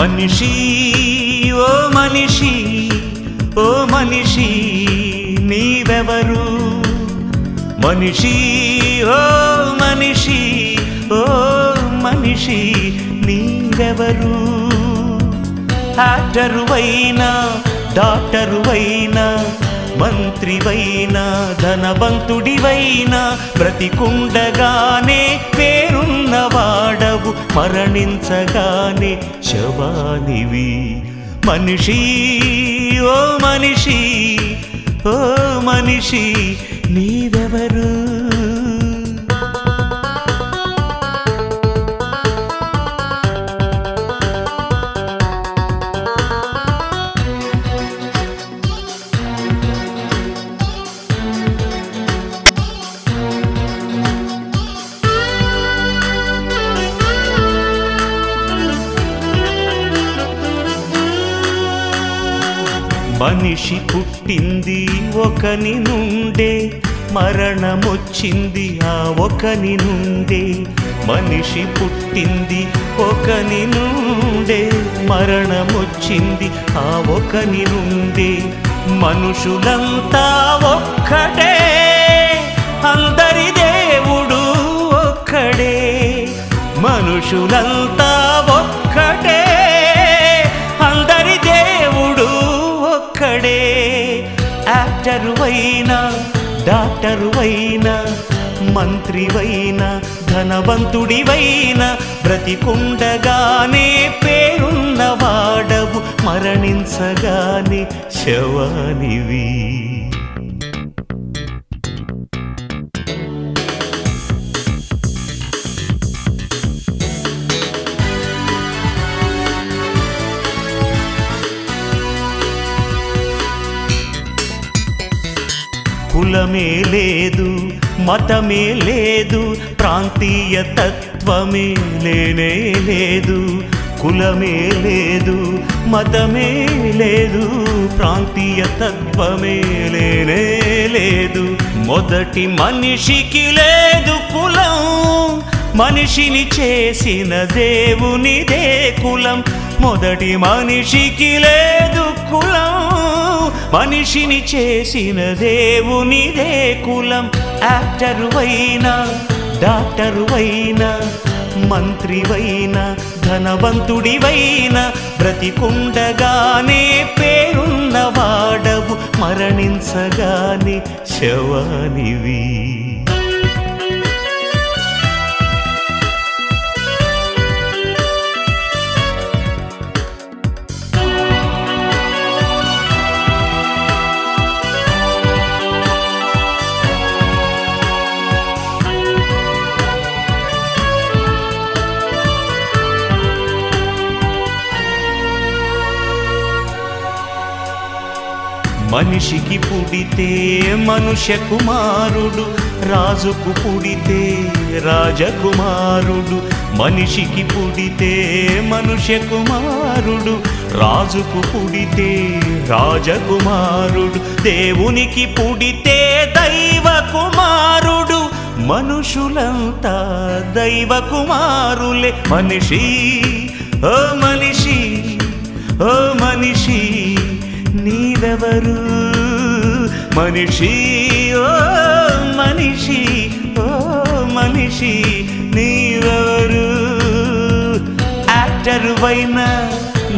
మనిషి ఓ మనిషి ఓ మనిషి నీవెవరు? మనిషి ఓ మనిషి ఓ మనిషి నీవెవరు? యాక్టరువైనా డాక్టరువైనా మంత్రివైనా ధనవంతుడివైనా ప్రతికుండగానే పే పేరున్నవాడవు మరణించగానే శవానివి. మనిషి ఓ మనిషి ఓ మనిషి నీవెవరు? మనిషి పుట్టింది ఒకని నుండే మరణమొచ్చింది ఆ ఒకని నుండే. మనిషి పుట్టింది ఒకని నుండే మరణమొచ్చింది ఆ ఒకని నుండే. మనుషులంతా ఒక్కటే అందరి దేవుడు ఒక్కడే. మనుషులంతా ఒక్క యాక్టరువైనా డాక్టరువైనా మంత్రివైనా ధనవంతుడివైనా బ్రతికుండగానే పేరున్నవాడవు మరణించగానే శవానివి. కులమే లేదు మతమే లేదు ప్రాంతీయ తత్వమే లేనే లేదు. కులమే లేదు మతమే లేదు ప్రాంతీయ తత్వమే లేనే లేదు. మొదటి మనిషికి లేదు కులం మనిషిని చేసిన దేవునిదే కులం. మొదటి మనిషికి లేదు కులం మనిషిని చేసిన దేవునిదే కులం. యాక్టరువైనా డాక్టరువైనా మంత్రివైనా ధనవంతుడివైనా బ్రతికుండగానే పేరున్నవాడవు మరణించగానే శవానివి. మనిషికి పుడితే మనుష్య కుమారుడు రాజుకు పుడితే రాజకుమారుడు మనిషికి పుడితే మనుష్య కుమారుడు రాజుకు పుడితే రాజకుమారుడు దేవునికి పుడితే దైవ కుమారుడు మనుషులంతా దైవ కుమారులే. మనిషి ఓ మనిషి ఓ ఎవరు? మనిషి ఓ మనిషి ఓ మనిషి నీవెవరు? యాక్టరువైనా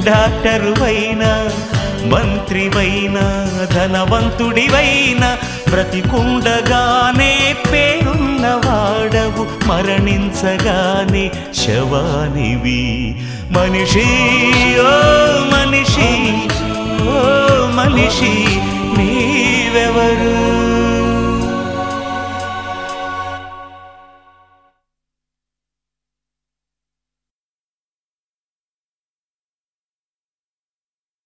డాక్టరువైనా మంత్రివైనా ధనవంతుడివైనా బ్రతికుండగానే పేరున్నవాడవు మరణించగానే శవానివి. మనిషి ఓ మనిషి మనిషి నీవెవరు?